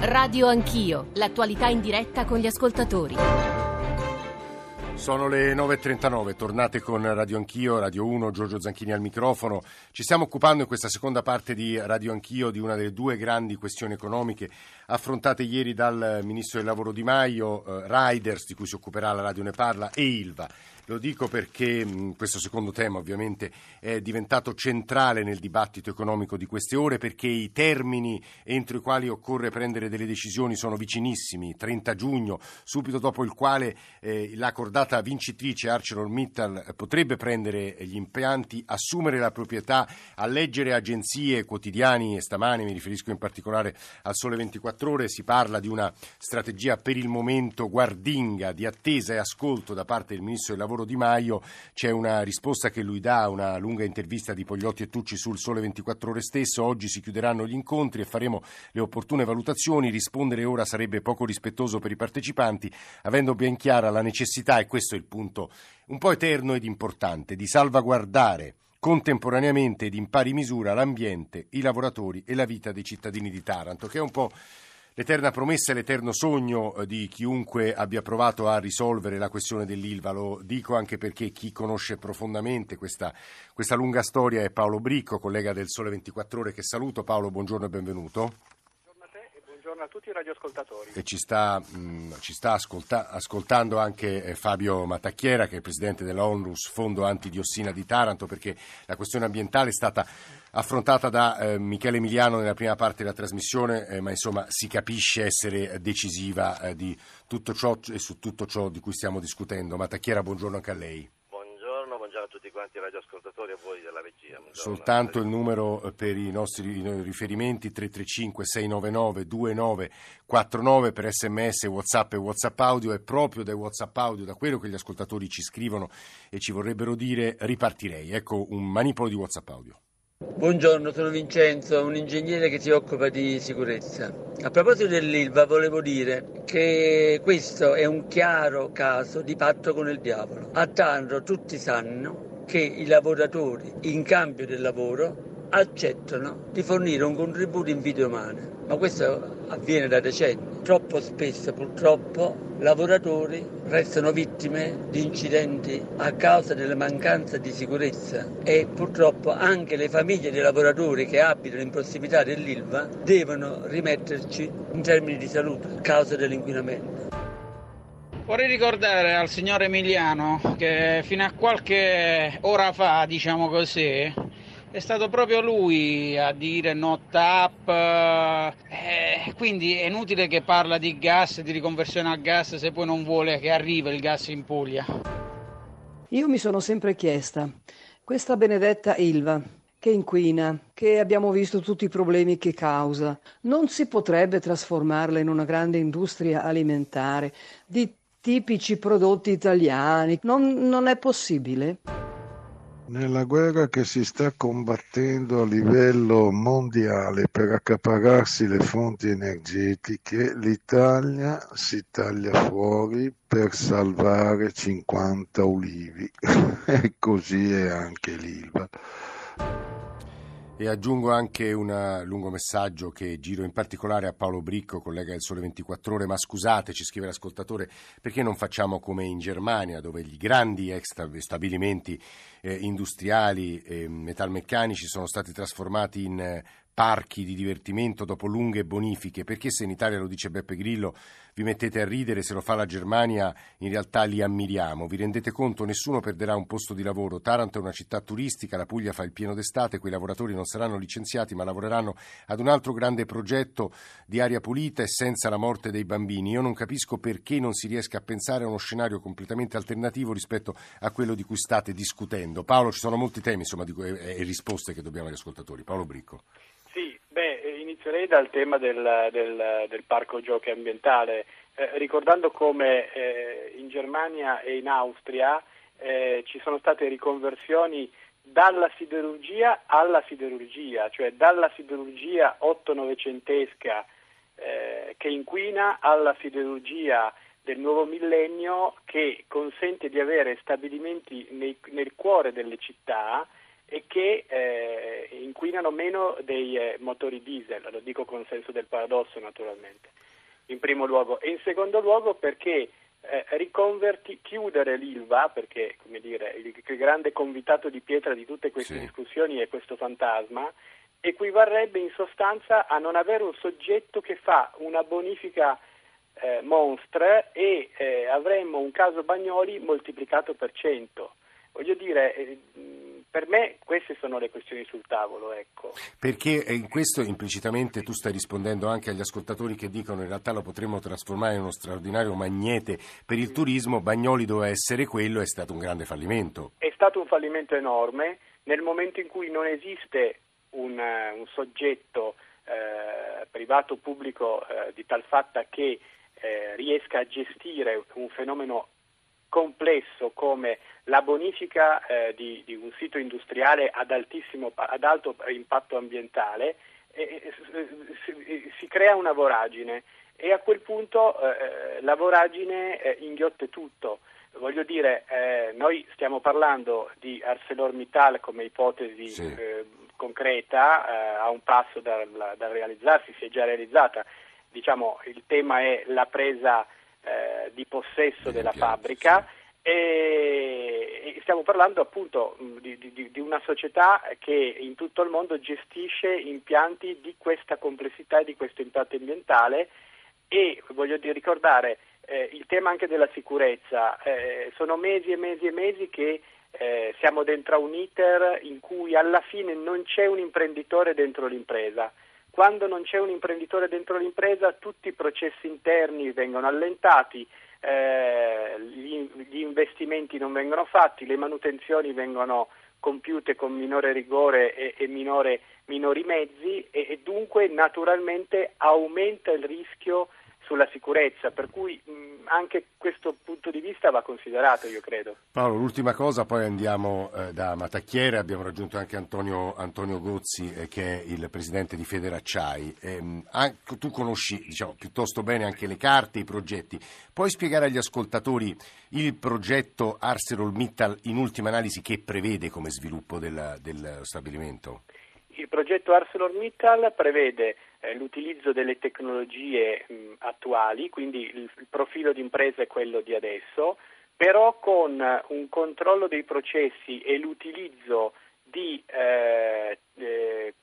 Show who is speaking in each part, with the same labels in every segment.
Speaker 1: Radio Anch'io, l'attualità in diretta con gli ascoltatori.
Speaker 2: Sono le 9.39, tornate con Radio Anch'io, Radio 1, Giorgio Zanchini al microfono. Ci stiamo occupando in questa seconda parte di Radio Anch'io di una delle due grandi questioni economiche affrontate ieri dal Ministro del Lavoro Di Maio, eh, Riders, di cui si occuperà la Radio Ne Parla, e Ilva. Lo dico perché mh, questo secondo tema ovviamente è diventato centrale nel dibattito economico di queste ore perché i termini entro i quali occorre prendere delle decisioni sono vicinissimi, 30 giugno, subito dopo il quale eh, la cordata vincitrice ArcelorMittal potrebbe prendere gli impianti, assumere la proprietà, leggere agenzie, quotidiani e stamani, mi riferisco in particolare al Sole 24 ore, si parla di una strategia per il momento guardinga di attesa e ascolto da parte del Ministro del Lavoro Di Maio, c'è una risposta che lui dà, una lunga intervista di Pogliotti e Tucci sul Sole 24 ore stesso, oggi si chiuderanno gli incontri e faremo le opportune valutazioni, rispondere ora sarebbe poco rispettoso per i partecipanti, avendo ben chiara la necessità, e questo è il punto un po' eterno ed importante, di salvaguardare contemporaneamente ed in pari misura l'ambiente, i lavoratori e la vita dei cittadini di Taranto, che è un po' l'eterna promessa e l'eterno sogno eh, di chiunque abbia provato a risolvere la questione dell'Ilva. Lo dico anche perché chi conosce profondamente questa, questa lunga storia è Paolo Bricco, collega del Sole 24 Ore, che saluto. Paolo, buongiorno e benvenuto
Speaker 3: buongiorno a tutti i radioascoltatori.
Speaker 2: E ci sta, mh, ci sta ascolta- ascoltando anche eh, Fabio Matacchiera, che è presidente dell'ONLUS, Fondo Antidiossina di Taranto, perché la questione ambientale è stata affrontata da eh, Michele Emiliano nella prima parte della trasmissione, eh, ma insomma si capisce essere decisiva eh, di tutto ciò e su tutto ciò di cui stiamo discutendo. Matacchiera, buongiorno anche a lei
Speaker 4: tutti quanti i radioascoltatori e a voi della regia. Buongiorno.
Speaker 2: Soltanto il numero eh, per i nostri riferimenti 335 699 2949 per sms, whatsapp e whatsapp audio e proprio dai whatsapp audio, da quello che gli ascoltatori ci scrivono e ci vorrebbero dire ripartirei. Ecco un manipolo di whatsapp audio.
Speaker 5: Buongiorno, sono Vincenzo, un ingegnere che si occupa di sicurezza. A proposito dell'ILVA volevo dire che questo è un chiaro caso di patto con il diavolo. A Tanro tutti sanno che i lavoratori in cambio del lavoro accettano di fornire un contributo in vite umane, ma questo avviene da decenni. Troppo spesso purtroppo lavoratori restano vittime di incidenti a causa della mancanza di sicurezza e purtroppo anche le famiglie dei lavoratori che abitano in prossimità dell'Ilva devono rimetterci in termini di salute a causa dell'inquinamento.
Speaker 6: Vorrei ricordare al signor Emiliano che fino a qualche ora fa, diciamo così, è stato proprio lui a dire no tap, eh, quindi è inutile che parla di gas, di riconversione a gas se poi non vuole che arrivi il gas in Puglia.
Speaker 7: Io mi sono sempre chiesta, questa benedetta Ilva che inquina, che abbiamo visto tutti i problemi che causa, non si potrebbe trasformarla in una grande industria alimentare di tipici prodotti italiani? Non, non è possibile?
Speaker 8: Nella guerra che si sta combattendo a livello mondiale per accapararsi le fonti energetiche, l'Italia si taglia fuori per salvare 50 ulivi e così è anche l'Ilva.
Speaker 2: E aggiungo anche un lungo messaggio che giro in particolare a Paolo Bricco, collega del Sole 24 Ore, ma scusate, ci scrive l'ascoltatore, perché non facciamo come in Germania, dove i grandi stabilimenti eh, industriali e metalmeccanici sono stati trasformati in eh, parchi di divertimento dopo lunghe bonifiche, perché se in Italia, lo dice Beppe Grillo, vi mettete a ridere, se lo fa la Germania in realtà li ammiriamo. Vi rendete conto? Nessuno perderà un posto di lavoro. Taranto è una città turistica, la Puglia fa il pieno d'estate, quei lavoratori non saranno licenziati ma lavoreranno ad un altro grande progetto di aria pulita e senza la morte dei bambini. Io non capisco perché non si riesca a pensare a uno scenario completamente alternativo rispetto a quello di cui state discutendo. Paolo, ci sono molti temi insomma, e risposte che dobbiamo agli ascoltatori. Paolo Bricco.
Speaker 3: Beh, inizierei dal tema del, del, del parco giochi ambientale, eh, ricordando come eh, in Germania e in Austria eh, ci sono state riconversioni dalla siderurgia alla siderurgia, cioè dalla siderurgia 8-900esca eh, che inquina alla siderurgia del nuovo millennio che consente di avere stabilimenti nei, nel cuore delle città e che eh, inquinano meno dei eh, motori diesel, lo dico con senso del paradosso naturalmente, in primo luogo, e in secondo luogo perché eh, riconverti, chiudere l'ILVA, perché come dire, il, il, grande convitato di pietra di tutte queste sì. discussioni è questo fantasma, equivarrebbe in sostanza a non avere un soggetto che fa una bonifica eh, monstre e eh, avremmo un caso Bagnoli moltiplicato per 100. Voglio dire, eh, per me queste sono le questioni sul tavolo. Ecco.
Speaker 2: Perché in questo implicitamente tu stai rispondendo anche agli ascoltatori che dicono in realtà lo potremmo trasformare in uno straordinario magnete per il turismo, Bagnoli doveva essere quello, è stato un grande fallimento.
Speaker 3: È stato un fallimento enorme, nel momento in cui non esiste un, un soggetto eh, privato o pubblico eh, di tal fatta che eh, riesca a gestire un fenomeno complesso come la bonifica eh, di, di, un sito industriale ad, ad alto impatto ambientale, eh, si, si, crea una voragine e a quel punto eh, la voragine eh, inghiotte tutto. Voglio dire, eh, noi stiamo parlando di ArcelorMittal come ipotesi sì. Eh, concreta, a un passo dal, dal realizzarsi, si è già realizzata. Diciamo, il tema è la presa eh, di possesso della fabbrica e, stiamo parlando appunto di, di, di, una società che in tutto il mondo gestisce impianti di questa complessità e di questo impatto ambientale e voglio ricordare eh, il tema anche della sicurezza. Eh, sono mesi e mesi e mesi che eh, siamo dentro a un iter in cui alla fine non c'è un imprenditore dentro l'impresa. Quando non c'è un imprenditore dentro l'impresa tutti i processi interni vengono allentati, eh, gli, gli, investimenti non vengono fatti, le manutenzioni vengono compiute con minore rigore e, e minore, minori mezzi e, e dunque naturalmente aumenta il rischio sulla sicurezza, per cui mh, anche questo punto di vista va considerato, io credo.
Speaker 2: Paolo, l'ultima cosa, poi andiamo eh, da Matacchiere, abbiamo raggiunto anche Antonio, Antonio Gozzi, eh, che è il presidente di Federacciai. Eh, anche, tu conosci diciamo, piuttosto bene anche le carte, i progetti. Puoi spiegare agli ascoltatori il progetto ArcelorMittal in ultima analisi che prevede come sviluppo del, del stabilimento?
Speaker 3: Il progetto ArcelorMittal prevede eh, l'utilizzo delle tecnologie mh, attuali, quindi il, il profilo di impresa è quello di adesso, però con un controllo dei processi e l'utilizzo di eh, eh,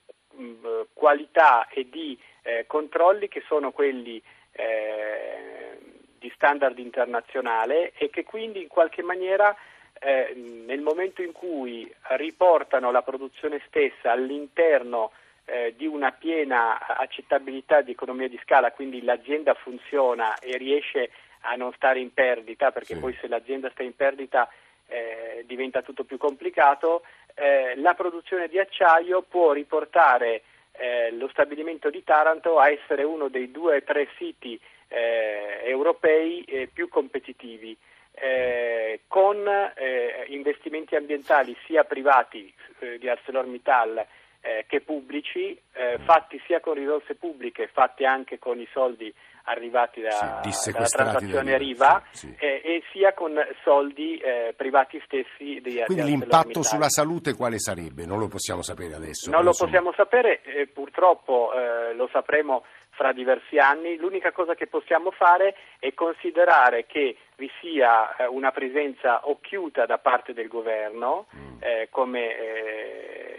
Speaker 3: qualità e di eh, controlli che sono quelli eh, di standard internazionale e che quindi in qualche maniera eh, nel momento in cui riportano la produzione stessa all'interno eh, di una piena accettabilità di economia di scala, quindi l'azienda funziona e riesce a non stare in perdita, perché sì. poi se l'azienda sta in perdita eh, diventa tutto più complicato, eh, la produzione di acciaio può riportare eh, lo stabilimento di Taranto a essere uno dei due o tre siti eh, europei eh, più competitivi. Eh, con eh, investimenti ambientali sia privati eh, di ArcelorMittal eh, che pubblici, eh, fatti sia con risorse pubbliche, fatti anche con i soldi arrivati da, sì, dalla transazione Riva sì, sì. Eh, e sia con soldi eh, privati stessi di
Speaker 2: Quindi
Speaker 3: di
Speaker 2: l'impatto sulla salute quale sarebbe? Non lo possiamo sapere adesso.
Speaker 3: Non lo insomma... possiamo sapere, eh, purtroppo eh, lo sapremo fra diversi anni. L'unica cosa che possiamo fare è considerare che vi sia eh, una presenza occhiuta da parte del governo, mm. eh, come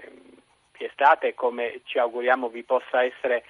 Speaker 3: vi è stata e come ci auguriamo vi possa essere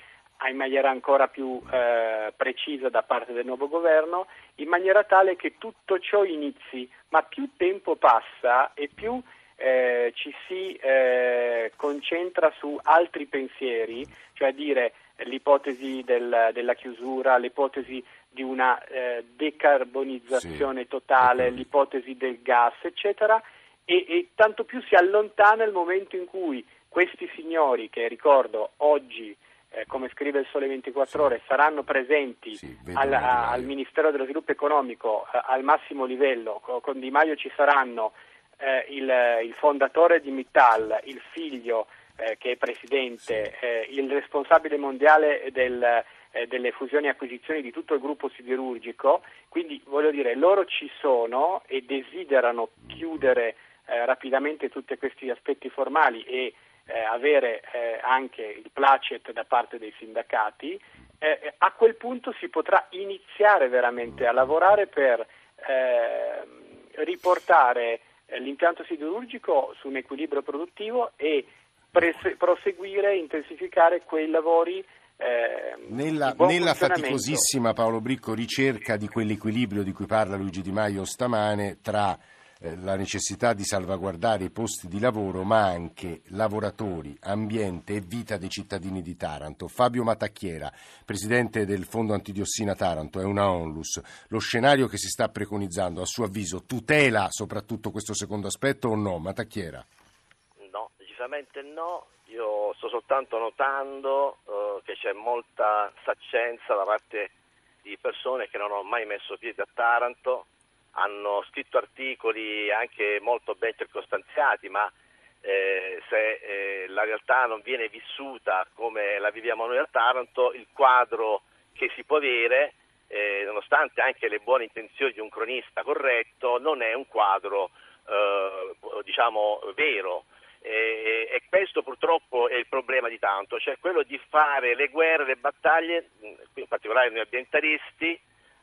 Speaker 3: in maniera ancora più eh, precisa da parte del nuovo governo, in maniera tale che tutto ciò inizi, ma più tempo passa e più eh, ci si eh, concentra su altri pensieri, cioè dire l'ipotesi del, della chiusura, l'ipotesi di una eh, decarbonizzazione sì. totale, l'ipotesi del gas, eccetera, e, e tanto più si allontana il momento in cui questi signori che ricordo oggi eh, come scrive il Sole 24 sì. ore, saranno presenti sì, al, al, Ministero dello Sviluppo Economico eh, al massimo livello, con, Di Maio ci saranno eh, il, il, fondatore di Mittal, il figlio eh, che è presidente, sì. Eh, il responsabile mondiale del, eh, delle fusioni e acquisizioni di tutto il gruppo siderurgico, quindi voglio dire, loro ci sono e desiderano chiudere eh, rapidamente tutti questi aspetti formali e eh, avere eh, anche il placet da parte dei sindacati, eh, a quel punto si potrà iniziare veramente a lavorare per riportare l'impianto siderurgico su un equilibrio produttivo e prese- proseguire, intensificare quei lavori
Speaker 2: eh, nella, nella faticosissima Paolo Bricco ricerca di quell'equilibrio di cui parla Luigi Di Maio stamane tra eh, la necessità di salvaguardare i posti di lavoro ma anche lavoratori, ambiente e vita dei cittadini di Taranto. Fabio Matacchiera, presidente del Fondo Antidiossina Taranto, è una onlus. Lo scenario che si sta preconizzando a suo avviso tutela soprattutto questo secondo aspetto o no? Matacchiera?
Speaker 4: No, decisamente no io sto soltanto notando uh, che c'è molta saccenza da parte di persone che non hanno mai messo piede a Taranto, hanno scritto articoli anche molto ben circostanziati, ma eh, se eh, la realtà non viene vissuta come la viviamo noi a Taranto, il quadro che si può avere, eh, nonostante anche le buone intenzioni di un cronista corretto, non è un quadro eh, diciamo vero. E, e, questo purtroppo è il problema di tanto, cioè quello di fare le guerre, le battaglie, in particolare noi ambientalisti,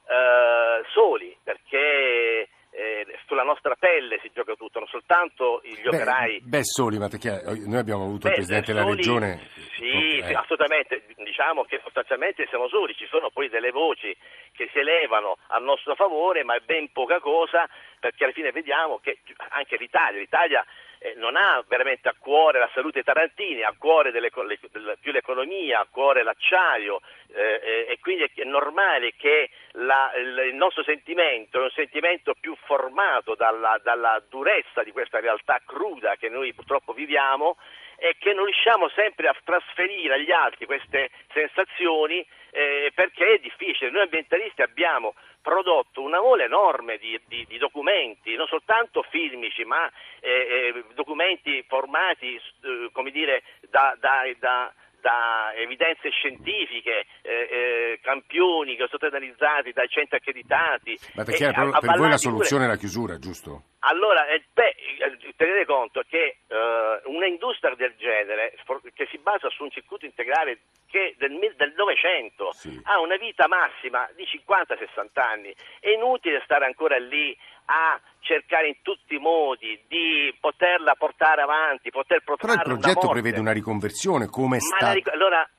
Speaker 4: eh, soli, perché eh, sulla nostra pelle si gioca tutto, non soltanto gli beh, operai.
Speaker 2: Beh, soli, ma noi abbiamo avuto beh, il Presidente della Regione.
Speaker 4: Sì, eh. assolutamente, diciamo che sostanzialmente siamo soli, ci sono poi delle voci che si elevano a nostro favore, ma è ben poca cosa, perché alla fine vediamo che anche l'Italia, l'Italia eh, non ha veramente a cuore la salute tarantini, ha a cuore delle, le, più l'economia, ha a cuore l'acciaio eh, eh, e quindi è normale che la, il nostro sentimento è un sentimento più formato dalla, dalla durezza di questa realtà cruda che noi purtroppo viviamo e che non riusciamo sempre a trasferire agli altri queste sensazioni eh, perché è difficile. Noi ambientalisti abbiamo prodotto una mole enorme di, di, di documenti, non soltanto filmici, ma eh, eh, documenti formati, eh, come dire, da, da, da da evidenze scientifiche, eh, eh, campioni che sono stati analizzati dai centri accreditati.
Speaker 2: Ma perché per, per voi la soluzione è la chiusura, giusto?
Speaker 4: Allora, eh, beh, eh, tenete conto che eh, un'industria del genere, che si basa su un circuito integrale che del, del Novecento, sì. ha una vita massima di 50-60 anni, è inutile stare ancora lì a cercare in tutti i modi di poterla portare avanti, poter
Speaker 2: portare Però il progetto prevede una riconversione, come sta...
Speaker 4: Ric- allora,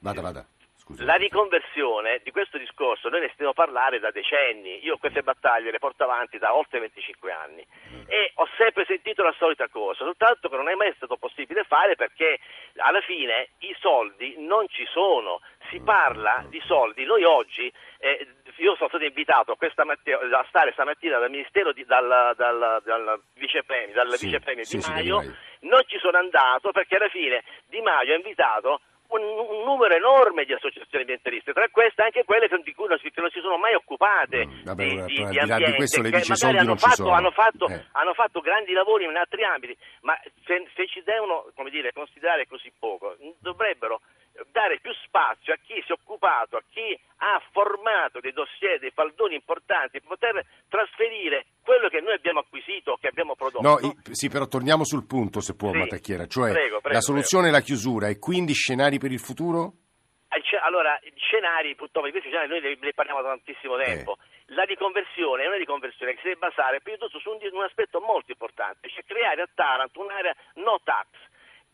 Speaker 2: vada, vada. Scusa.
Speaker 4: La riconversione di questo discorso noi ne stiamo a parlare da decenni, io queste battaglie le porto avanti da oltre 25 anni mm. e ho sempre sentito la solita cosa, soltanto che non è mai stato possibile fare perché alla fine i soldi non ci sono, si mm. parla di soldi, noi oggi, eh, io sono stato invitato mattina, a stare stamattina dal Ministero, di, dal, dal, dal vicepremio, dal sì, vicepremio sì, Di Maio, sì, non ci sono andato perché alla fine Di Maio ha invitato un, un, numero enorme di associazioni ambientaliste, tra queste anche quelle di cui non si, non si sono mai occupate
Speaker 2: mm, vabbè,
Speaker 4: di,
Speaker 2: di,
Speaker 4: di ambiente,
Speaker 2: di questo
Speaker 4: che
Speaker 2: magari
Speaker 4: hanno fatto, hanno, fatto, eh. hanno fatto, grandi lavori in altri ambiti, ma se, se ci devono dire, considerare così poco, dovrebbero dare più spazio a chi si è occupato, a chi ha formato dei dossier, dei faldoni importanti, per poter trasferire quello che noi abbiamo acquisito, che abbiamo
Speaker 2: No, sì, però torniamo sul punto, se può, sì. Matacchiera, cioè prego, prego, la soluzione è la chiusura e quindi scenari per il futuro?
Speaker 4: Eh, allora, scenari, purtroppo di questi scenari noi ne parliamo da tantissimo eh. tempo. La riconversione è una riconversione che si deve basare tutto su un, un aspetto molto importante, cioè creare a Taranto un'area no tax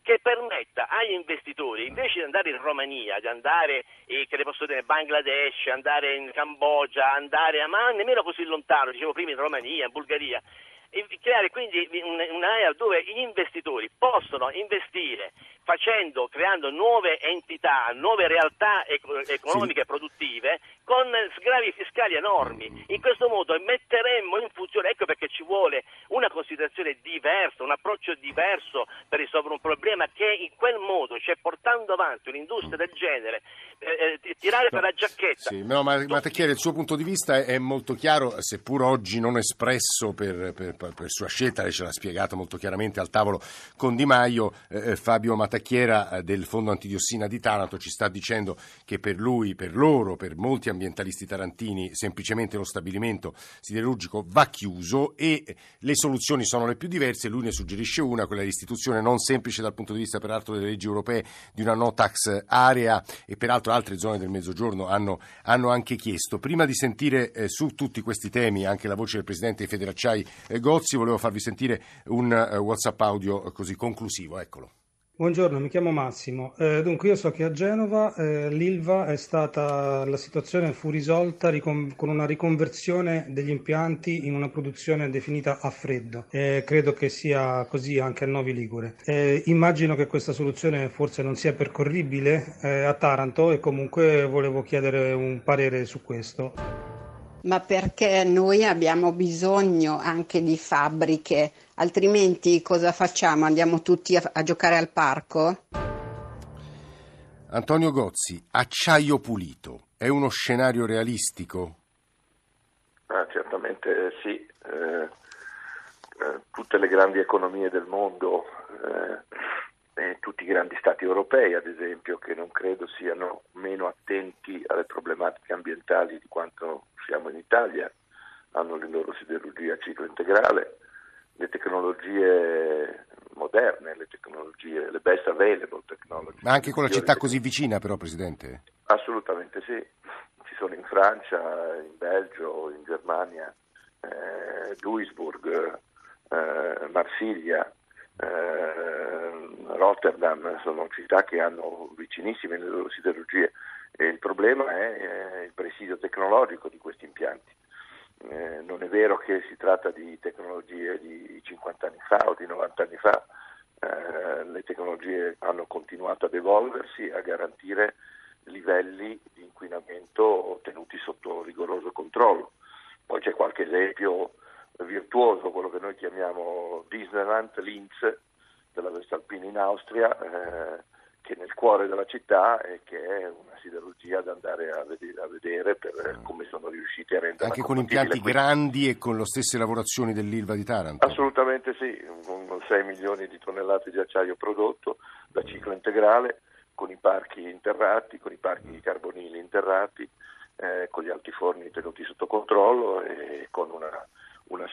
Speaker 4: che permetta agli investitori, invece di andare in Romania, di andare eh, che ne posso dire, in Bangladesh, andare in Cambogia, andare a, ma nemmeno così lontano, dicevo prima in Romania, in Bulgaria, creare quindi un'area dove gli investitori possono investire facendo, creando nuove entità, nuove realtà economiche e sì. produttive con sgravi fiscali enormi. In questo modo metteremmo in funzione, ecco perché ci vuole una considerazione diversa, un approccio diverso per risolvere un problema che in quel modo, cioè portando avanti un'industria del genere, eh, eh tirare no, per la giacchetta.
Speaker 2: Sì, no, ma Matecchiere, il suo punto di vista è molto chiaro, seppur oggi non espresso per, per, per, sua scelta, lei ce l'ha spiegato molto chiaramente al tavolo con Di Maio, eh, eh Fabio Matacchiera eh, del Fondo Antidiossina di Taranto ci sta dicendo che per lui, per loro, per molti ambientalisti tarantini, semplicemente lo stabilimento siderurgico va chiuso e le soluzioni sono le più diverse. Lui ne suggerisce una, quella di istituzione non semplice dal punto di vista peraltro delle leggi europee di una no tax area e peraltro altre zone del Mezzogiorno hanno, hanno anche chiesto. Prima di sentire eh, su tutti questi temi anche la voce del Presidente Federacciai eh, Gozzi, volevo farvi sentire un uh, WhatsApp audio così conclusivo. Eccolo.
Speaker 9: Buongiorno, mi chiamo Massimo. Eh, dunque, io so che a Genova eh, l'ILVA è stata, la situazione fu risolta ricon- con una riconversione degli impianti in una produzione definita a freddo. Eh, credo che sia così anche a Novi Ligure. Immagino che questa soluzione forse non sia percorribile eh, a Taranto e comunque volevo chiedere un parere su questo
Speaker 10: ma perché noi abbiamo bisogno anche di fabbriche, altrimenti cosa facciamo? Andiamo tutti a, a giocare al parco?
Speaker 2: Antonio Gozzi, acciaio pulito, è uno scenario realistico?
Speaker 11: Ah, certamente sì. Eh, eh, tutte le grandi economie del mondo eh, e tutti i grandi stati europei, ad esempio, che non credo siano meno attenti alle problematiche ambientali di quanto siamo in Italia, hanno le loro siderurgie a ciclo integrale, le tecnologie moderne, le tecnologie, le best available technology.
Speaker 2: Ma anche con la città così vicina però, Presidente?
Speaker 11: Assolutamente sì, ci sono in Francia, in Belgio, in Germania, eh, Duisburg, eh, Marsiglia, eh, Rotterdam, sono città che hanno vicinissime le loro siderurgie e il problema è eh, il presidio tecnologico di questi impianti. Eh, non è vero che si tratta di tecnologie di 50 anni fa o di 90 anni fa, eh, le tecnologie hanno continuato ad evolversi, a garantire livelli di inquinamento tenuti sotto rigoroso controllo. Poi c'è qualche esempio virtuoso, quello che noi chiamiamo Disneyland Linz della Vestalpina in Austria, eh, che è nel cuore della città e che è una siderurgia da andare a vedere, a vedere per come sono riusciti a rendere
Speaker 2: anche con impianti grandi e con le stesse lavorazioni dell'Ilva di Taranto?
Speaker 11: Assolutamente sì con 6 milioni di tonnellate di acciaio prodotto da ciclo integrale con i parchi interrati con i parchi carbonili interrati eh, con gli altiforni tenuti sotto controllo e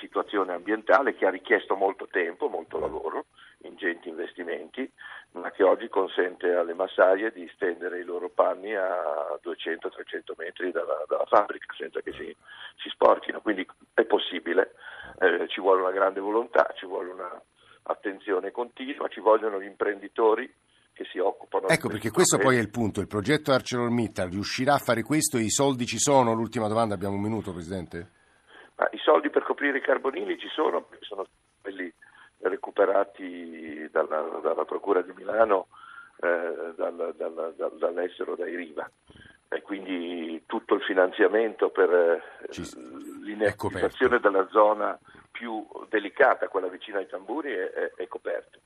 Speaker 11: situazione ambientale che ha richiesto molto tempo, molto lavoro, ingenti investimenti, ma che oggi consente alle massaie di stendere i loro panni a 200-300 metri dalla, dalla, fabbrica senza che si, si, sporchino. Quindi è possibile, eh, ci vuole una grande volontà, ci vuole un'attenzione continua, ci vogliono gli imprenditori che si occupano.
Speaker 2: Ecco perché questo poi è il punto, il progetto ArcelorMittal riuscirà a fare questo e i soldi ci sono? L'ultima domanda, abbiamo un minuto Presidente.
Speaker 11: Ma I soldi per coprire i carbonili ci sono, perché sono quelli recuperati dalla, dalla Procura di Milano eh, dal, dal, dal, dall'estero dai Riva e quindi tutto il finanziamento per eh, l'inattivazione della zona più delicata, quella vicina ai tamburi, è, è, è coperto.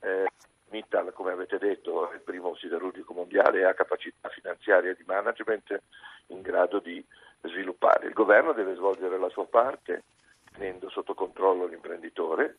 Speaker 11: Eh, Mittal, come avete detto, è il primo siderurgico mondiale e ha capacità finanziaria di management in grado di sviluppare. Il governo deve svolgere la sua parte tenendo sotto controllo l'imprenditore,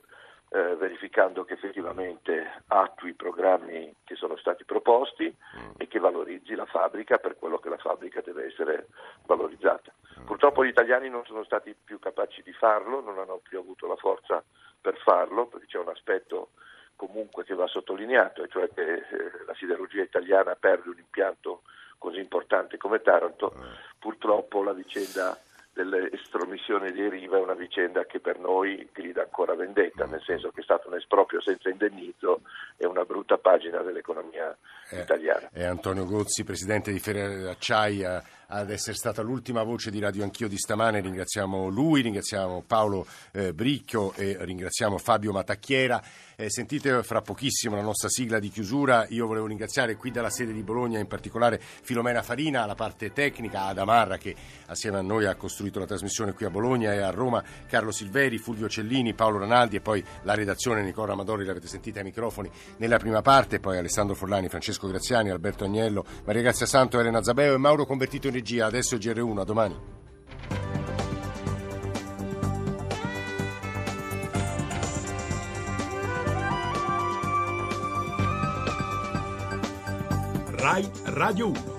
Speaker 11: eh, verificando che effettivamente attui i programmi che sono stati proposti mm. e che valorizzi la fabbrica per quello che la fabbrica deve essere valorizzata. Mm. Purtroppo gli italiani non sono stati più capaci di farlo, non hanno più avuto la forza per farlo, perché c'è un aspetto comunque che va sottolineato, e cioè che eh, la siderurgia italiana perde un impianto così importante come Taranto, mm. Purtroppo la vicenda dell'estromissione di Riva è una vicenda che per noi grida ancora vendetta, nel senso che è stato un esproprio senza indennizzo e una brutta pagina dell'economia eh, italiana.
Speaker 2: È Antonio Gozzi, presidente di Acciaia, ad essere stata l'ultima voce di Radio Anch'io di stamane. Ringraziamo lui, ringraziamo Paolo eh, Bricchio e ringraziamo Fabio Matacchiera. Eh, sentite fra pochissimo la nostra sigla di chiusura. Io volevo ringraziare qui dalla sede di Bologna, in particolare Filomena Farina, la parte tecnica, Adamarra che assieme a noi ha costruito la trasmissione qui a Bologna e a Roma, Carlo Silveri, Fulvio Cellini, Paolo Ranaldi e poi la redazione Nicola Amadori, l'avete sentita ai microfoni nella prima parte, poi Alessandro Forlani, Francesco Graziani, Alberto Agnello, Maria Grazia Santo, Elena Zabeo e Mauro Convertito in regia, adesso GR1, a domani.
Speaker 12: RAI Radio 1